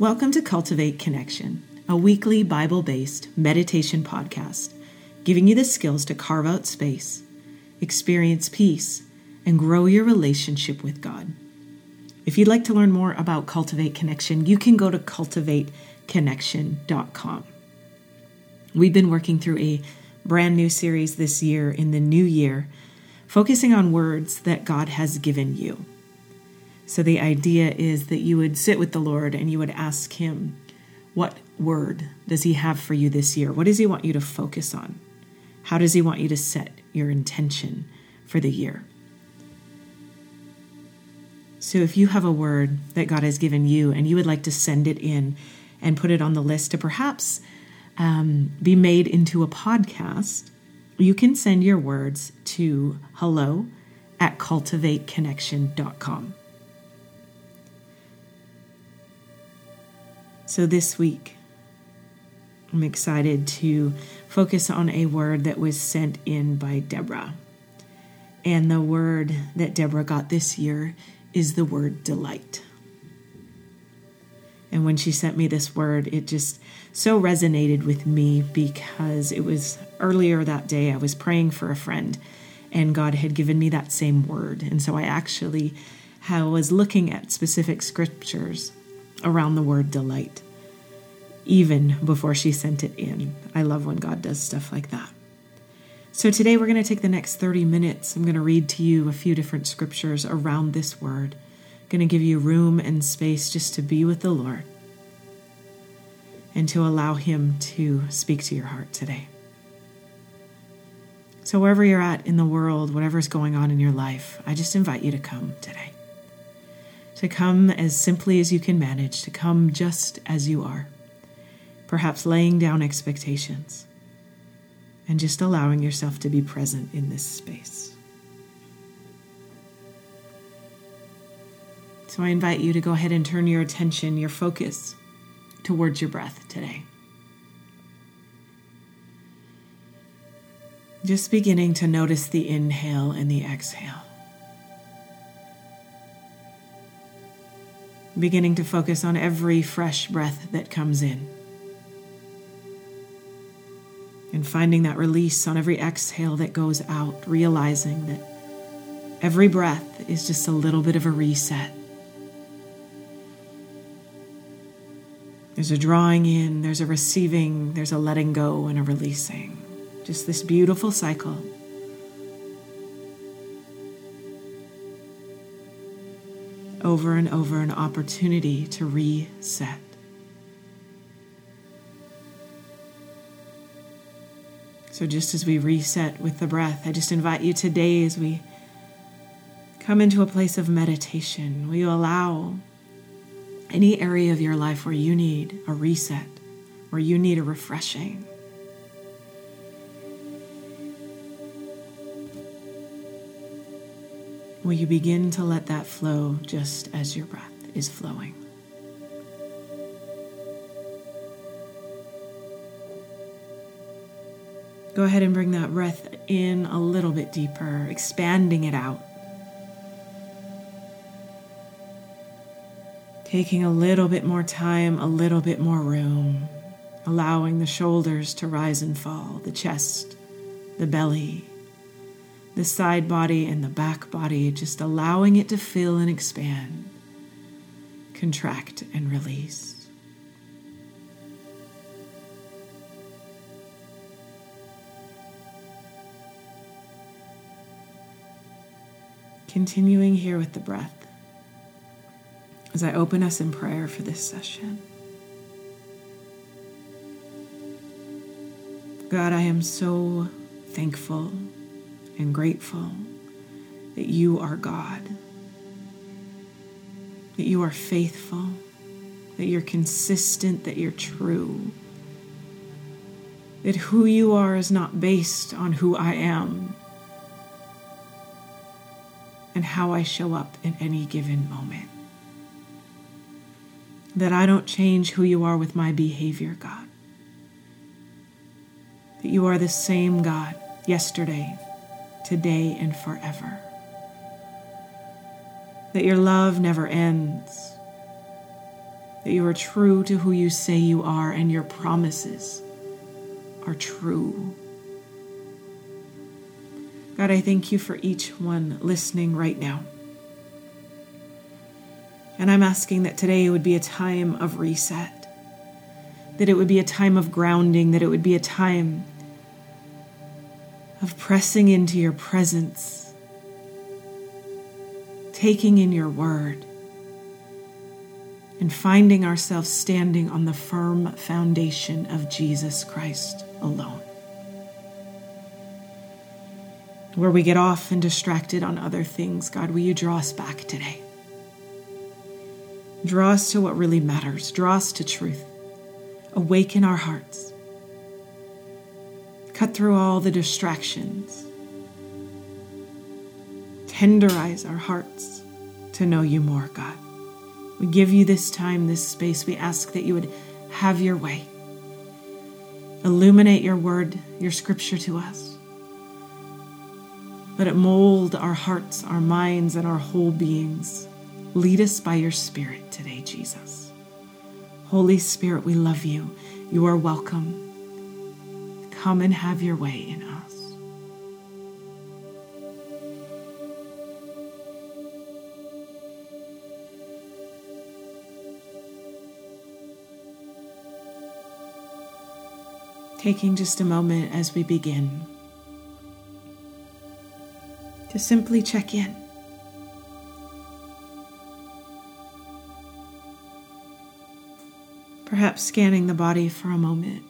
Welcome to Cultivate Connection, a weekly Bible based meditation podcast, giving you the skills to carve out space, experience peace, and grow your relationship with God. If you'd like to learn more about Cultivate Connection, you can go to cultivateconnection.com. We've been working through a brand new series this year in the new year, focusing on words that God has given you. So the idea is that you would sit with the Lord and you would ask Him, What word does He have for you this year? What does He want you to focus on? How does He want you to set your intention for the year? So if you have a word that God has given you and you would like to send it in and put it on the list to perhaps um, be made into a podcast, you can send your words to hello at cultivateconnection.com. So this week, I'm excited to focus on a word that was sent in by Deborah. And the word that Deborah got this year is the word delight. And when she sent me this word, it just so resonated with me because it was earlier that day I was praying for a friend and God had given me that same word. And so I actually I was looking at specific scriptures around the word delight, even before she sent it in. I love when God does stuff like that. So today we're going to take the next 30 minutes. I'm going to read to you a few different scriptures around this word. I'm going to give you room and space just to be with the Lord and to allow Him to speak to your heart today. So, wherever you're at in the world, whatever's going on in your life, I just invite you to come today to come as simply as you can manage, to come just as you are, perhaps laying down expectations and just allowing yourself to be present in this space. So I invite you to go ahead and turn your attention, your focus towards your breath today. Just beginning to notice the inhale and the exhale. Beginning to focus on every fresh breath that comes in. And finding that release on every exhale that goes out, realizing that every breath is just a little bit of a reset. There's a drawing in, there's a receiving, there's a letting go, and a releasing. Just this beautiful cycle over and over an opportunity to reset. So, just as we reset with the breath, I just invite you today as we come into a place of meditation, will you allow any area of your life where you need a reset, where you need a refreshing? Will you begin to let that flow just as your breath is flowing? Go ahead and bring that breath in a little bit deeper, expanding it out. Taking a little bit more time, a little bit more room, allowing the shoulders to rise and fall, the chest, the belly, the side body and the back body, just allowing it to fill and expand, contract and release. Continuing here with the breath as I open us in prayer for this session. God, I am so thankful and grateful that you are God, that you are faithful, that you're consistent, that you're true, that who you are is not based on who I am and how I show up in any given moment. That I don't change who you are with my behavior, God. That you are the same God yesterday, today and forever. That your love never ends. that you are true to who you say you are and your promises are true. God, I thank you for each one listening right now. And I'm asking that today would be a time of reset, that it would be a time of grounding, that it would be a time of pressing into your presence, taking in your word, and finding ourselves standing on the firm foundation of Jesus Christ alone. Where we get off and distracted on other things, God, will you draw us back today? Draw us to what really matters. Draw us to truth. Awaken our hearts. Cut through all the distractions. Tenderize our hearts to know you more, God. We give you this time, this space. We ask that you would have your way. Illuminate your word, your scripture to us. Let it mold our hearts, our minds, and our whole beings. Lead us by your Spirit today, Jesus. Holy Spirit, we love you. You are welcome. Come and have your way in us. Taking just a moment as we begin to simply check in. Perhaps scanning the body for a moment,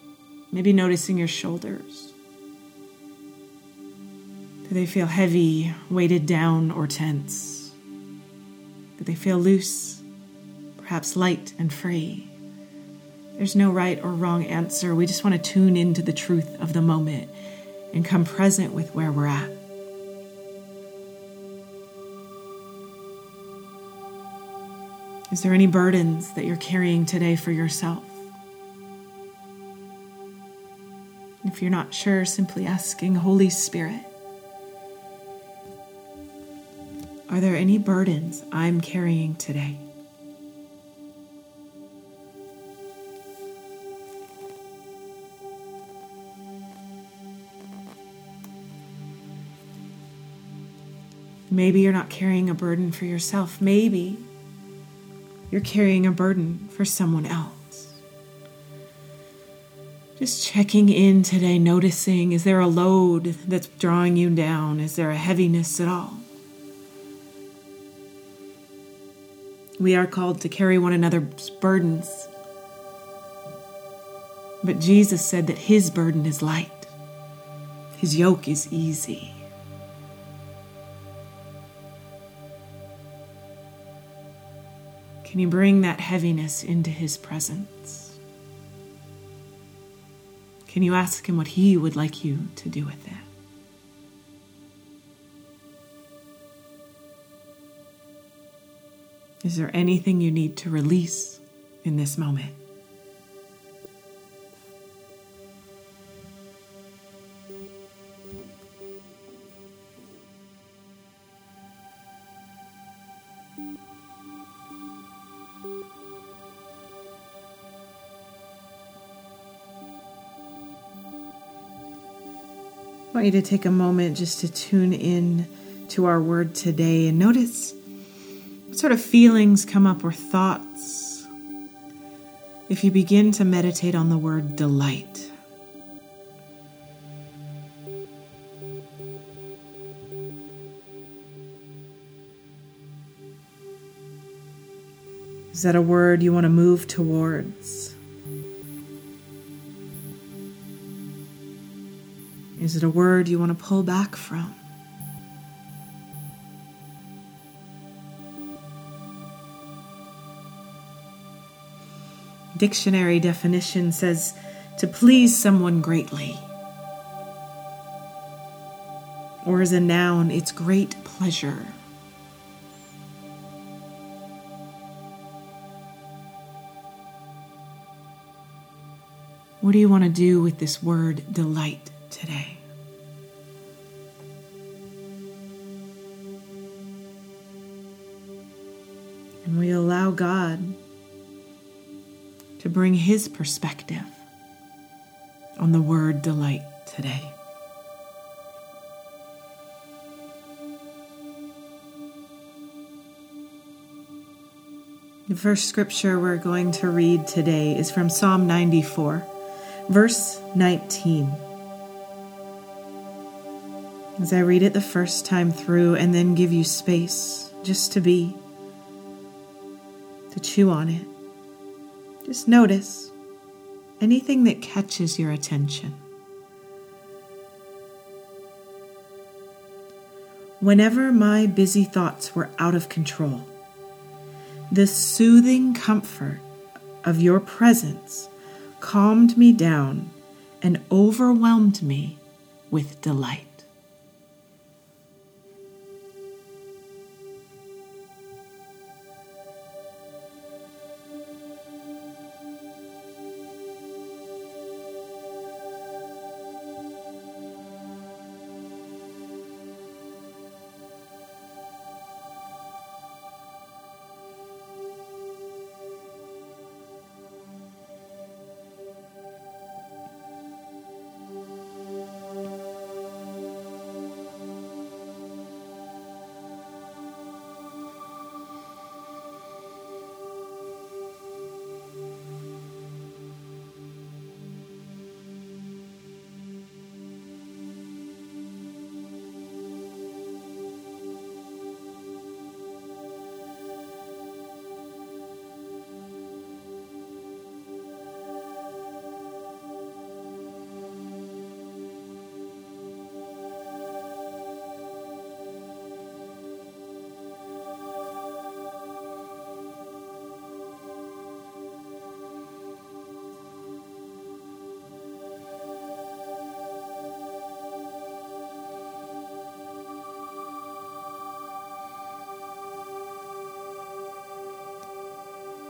maybe noticing your shoulders. Do they feel heavy, weighted down, or tense? Do they feel loose, perhaps light and free? There's no right or wrong answer. We just want to tune into the truth of the moment and come present with where we're at. Is there any burdens that you're carrying today for yourself? If you're not sure, simply asking Holy Spirit, Are there any burdens I'm carrying today? Maybe you're not carrying a burden for yourself. Maybe you're carrying a burden for someone else. Just checking in today, noticing is there a load that's drawing you down? Is there a heaviness at all? We are called to carry one another's burdens. But Jesus said that his burden is light, his yoke is easy. Can you bring that heaviness into His presence? Can you ask Him what He would like you to do with it? Is there anything you need to release in this moment? Want you to take a moment just to tune in to our word today and notice what sort of feelings come up or thoughts if you begin to meditate on the word delight. Is that a word you want to move towards? Is it a word you want to pull back from? Dictionary definition says to please someone greatly. Or as a noun, it's great pleasure. What do you want to do with this word delight today? And we allow God to bring His perspective on the word delight today. The first scripture we're going to read today is from Psalm 94, verse 19. As I read it the first time through and then give you space just to be, to chew on it, just notice anything that catches your attention. Whenever my busy thoughts were out of control, the soothing comfort of your presence calmed me down and overwhelmed me with delight.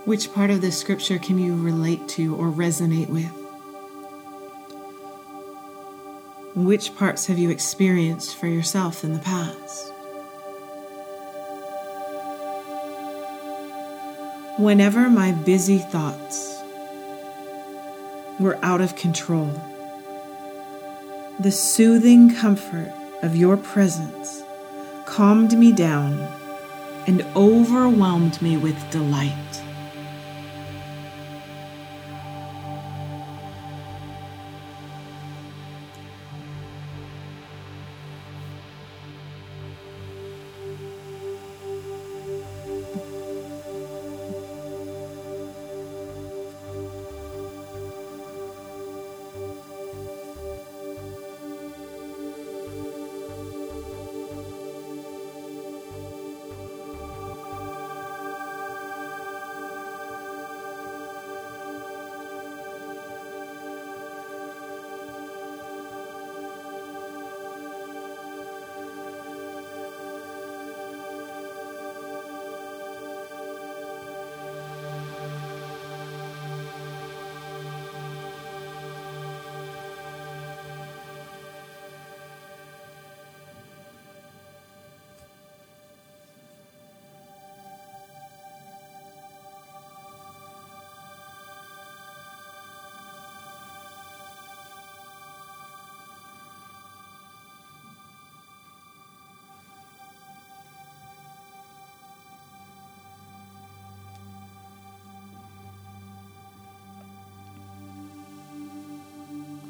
Which part of the scripture can you relate to or resonate with? Which parts have you experienced for yourself in the past? Whenever my busy thoughts were out of control, the soothing comfort of your presence calmed me down and overwhelmed me with delight.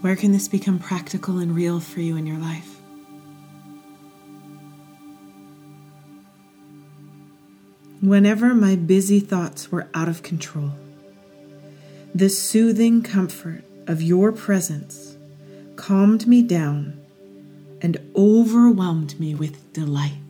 Where can this become practical and real for you in your life? Whenever my busy thoughts were out of control, the soothing comfort of your presence calmed me down and overwhelmed me with delight.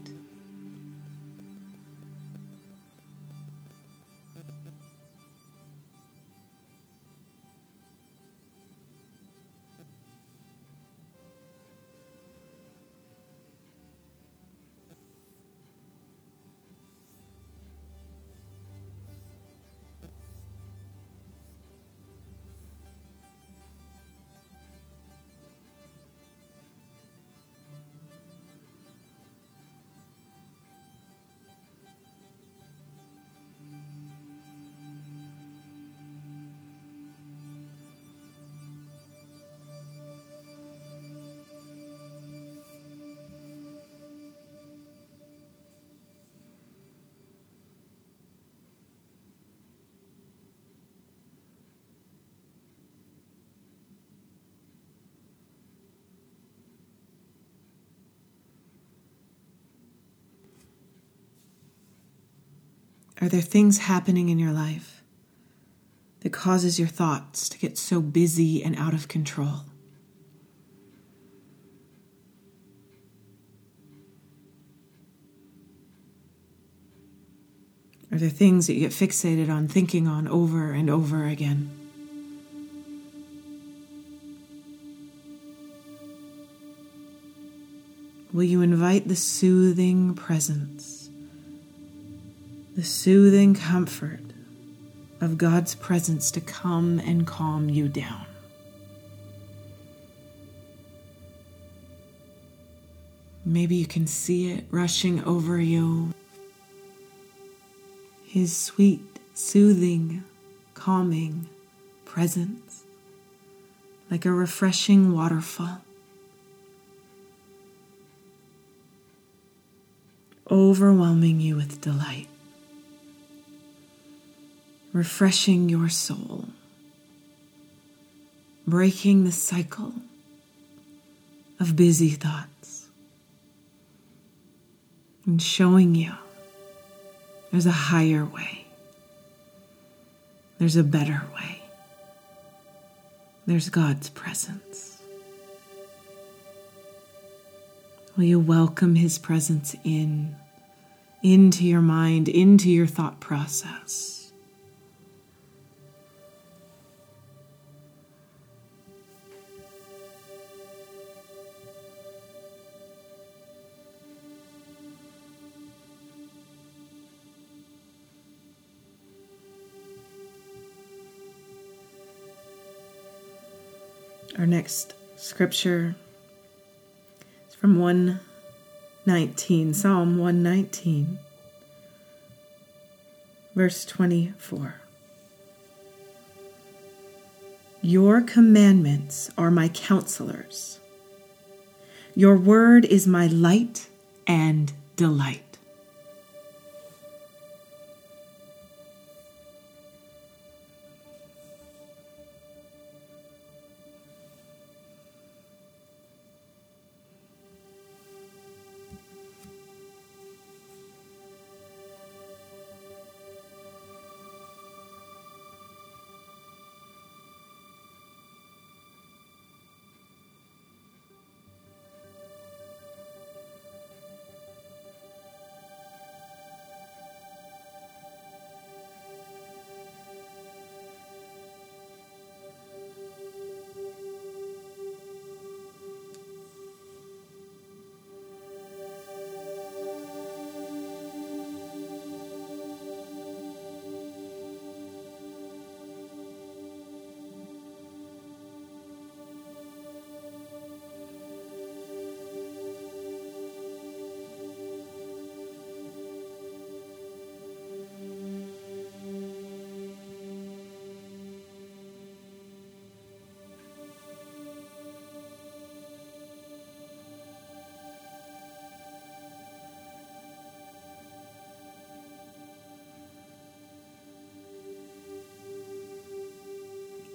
Are there things happening in your life that causes your thoughts to get so busy and out of control? Are there things that you get fixated on thinking on over and over again? Will you invite the soothing presence, the soothing comfort of God's presence to come and calm you down? Maybe you can see it rushing over you his sweet, soothing, calming presence, like a refreshing waterfall. Overwhelming you with delight, refreshing your soul, breaking the cycle of busy thoughts, and showing you there's a higher way. There's a better way. There's God's presence. Will you welcome His presence in, into your mind, into your thought process? Our next scripture is from 119, Psalm 119, verse 24. Your commandments are my counselors. Your word is my light and delight.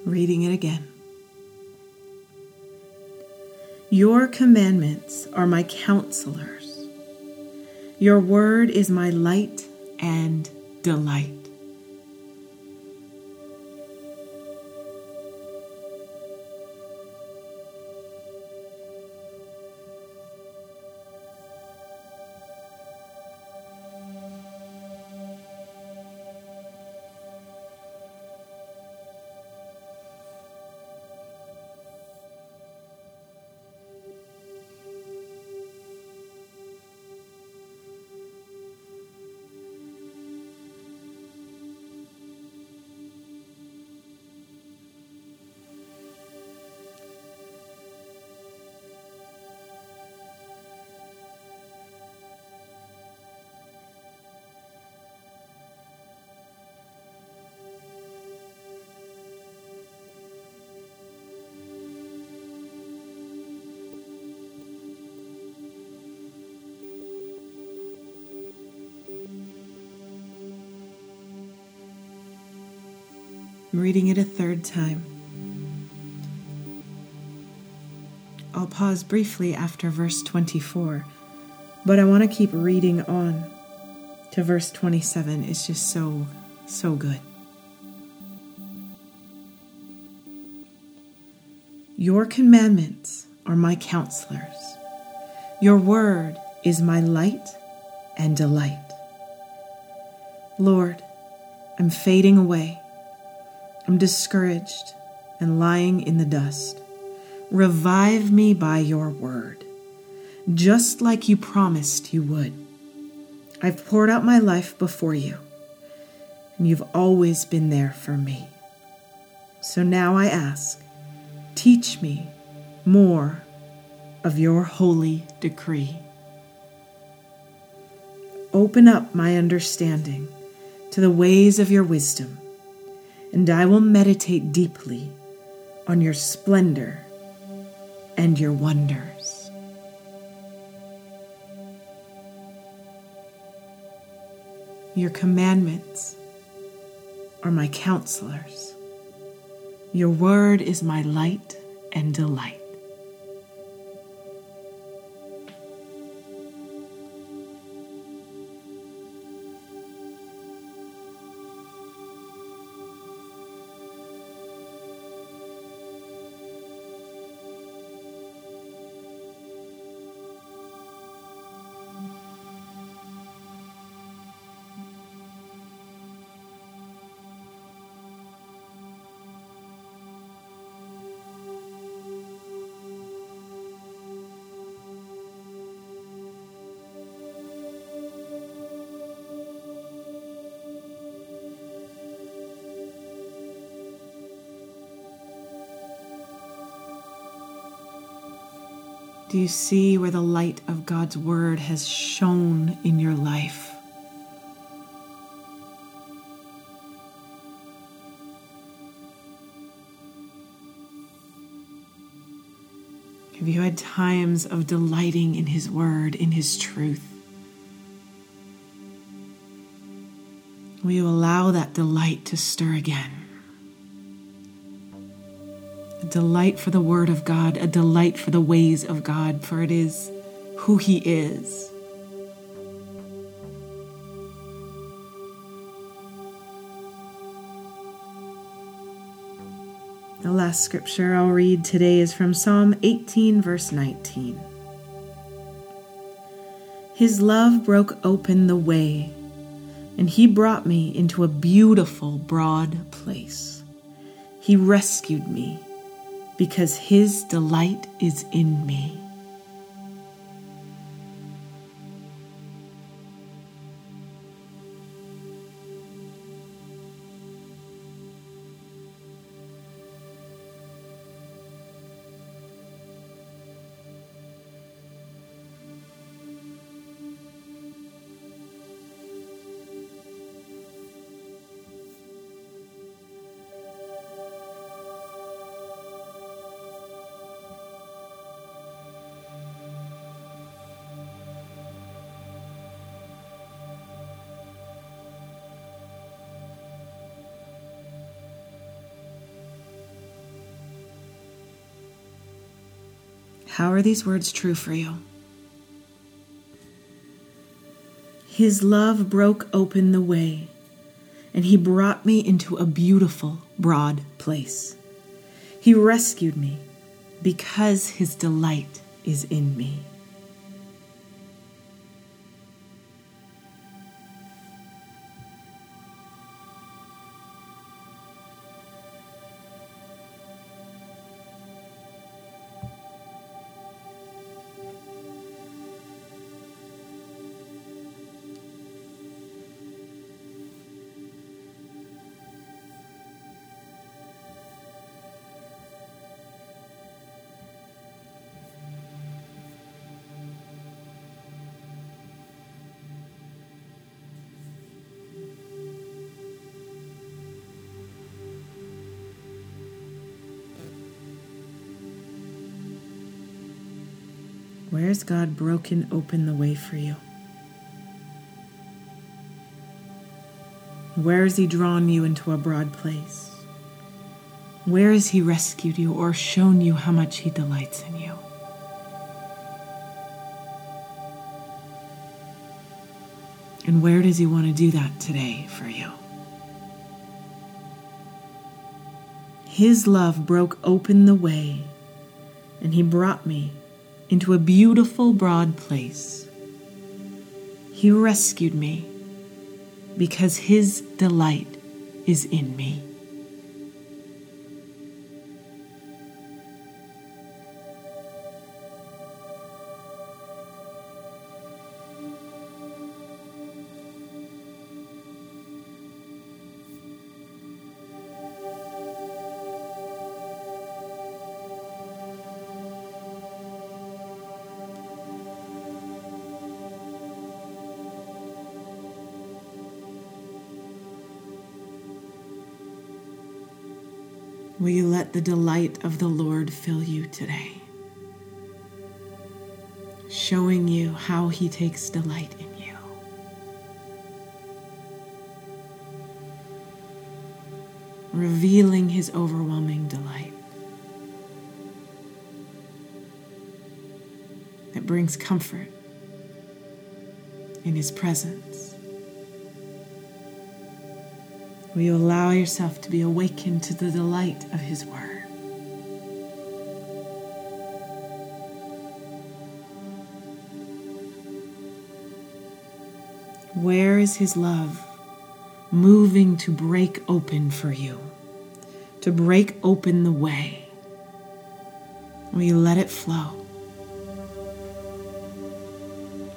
Reading it again. Your commandments are my counselors. Your word is my light and delight. Reading it a third time. I'll pause briefly after verse 24, but I want to keep reading on. to verse 27 is just so, so good. Your commandments are my counselors. Your word is my light and delight. Lord, I'm fading away. I'm discouraged and lying in the dust. Revive me by your word, just like you promised you would. I've poured out my life before you, and you've always been there for me. So now I ask, teach me more of your holy decree. Open up my understanding to the ways of your wisdom, and I will meditate deeply on your splendor and your wonders. Your commandments are my counselors. Your word is my light and delight. Do you see where the light of God's Word has shone in your life? Have you had times of delighting in His Word, in His truth? Will you allow that delight to stir again? Delight for the Word of God, a delight for the ways of God, for it is who He is. The last scripture I'll read today is from Psalm 18, verse 19. His love broke open the way, and he brought me into a beautiful, broad place. He rescued me because his delight is in me. How are these words true for you? His love broke open the way, and he brought me into a beautiful, broad place. He rescued me because his delight is in me. Where's God broken open the way for you? Where has He drawn you into a broad place? Where has He rescued you or shown you how much He delights in you? And where does He want to do that today for you? His love broke open the way, and He brought me into a beautiful, broad place. He rescued me because His delight is in me. The delight of the Lord fill you today? Showing you how He takes delight in you. Revealing His overwhelming delight that brings comfort in His presence. Will you allow yourself to be awakened to the delight of His Word? Where is His love moving to break open for you? To break open the way? Will you let it flow?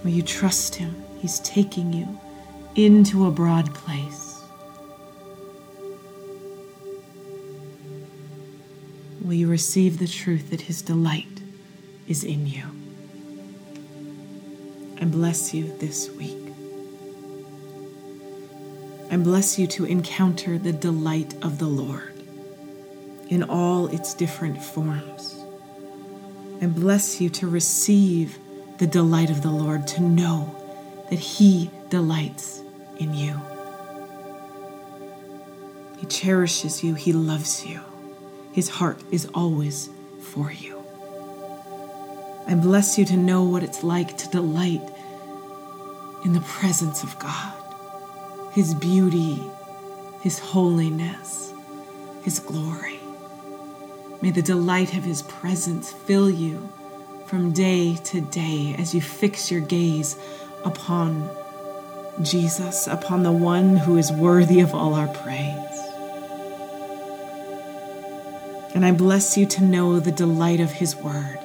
Will you trust Him? He's taking you into a broad place. Will you receive the truth that His delight is in you. I bless you this week. I bless you to encounter the delight of the Lord in all its different forms. I bless you to receive the delight of the Lord, to know that He delights in you. He cherishes you, He loves you. His heart is always for you. I bless you to know what it's like to delight in the presence of God, His beauty, His holiness, His glory. May the delight of His presence fill you from day to day as you fix your gaze upon Jesus, upon the one who is worthy of all our praise. And I bless you to know the delight of His word,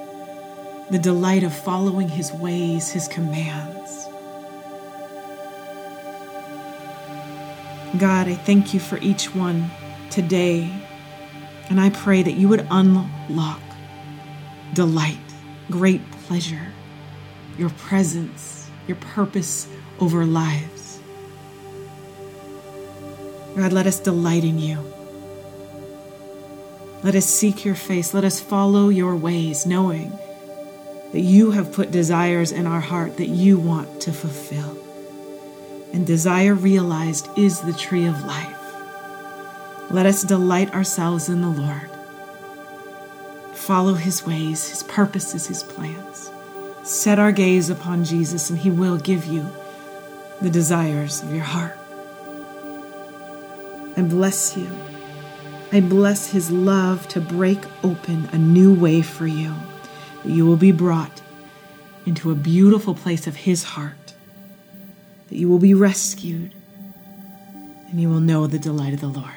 the delight of following His ways, His commands. God, I thank you for each one today. And I pray that you would unlock delight, great pleasure, your presence, your purpose over lives. God, let us delight in you. Let us seek your face. Let us follow your ways, knowing that you have put desires in our heart that you want to fulfill. And desire realized is the tree of life. Let us delight ourselves in the Lord. Follow his ways, his purposes, his plans. Set our gaze upon Jesus, and he will give you the desires of your heart. And bless you I bless his love to break open a new way for you, that you will be brought into a beautiful place of his heart, that you will be rescued, and you will know the delight of the Lord.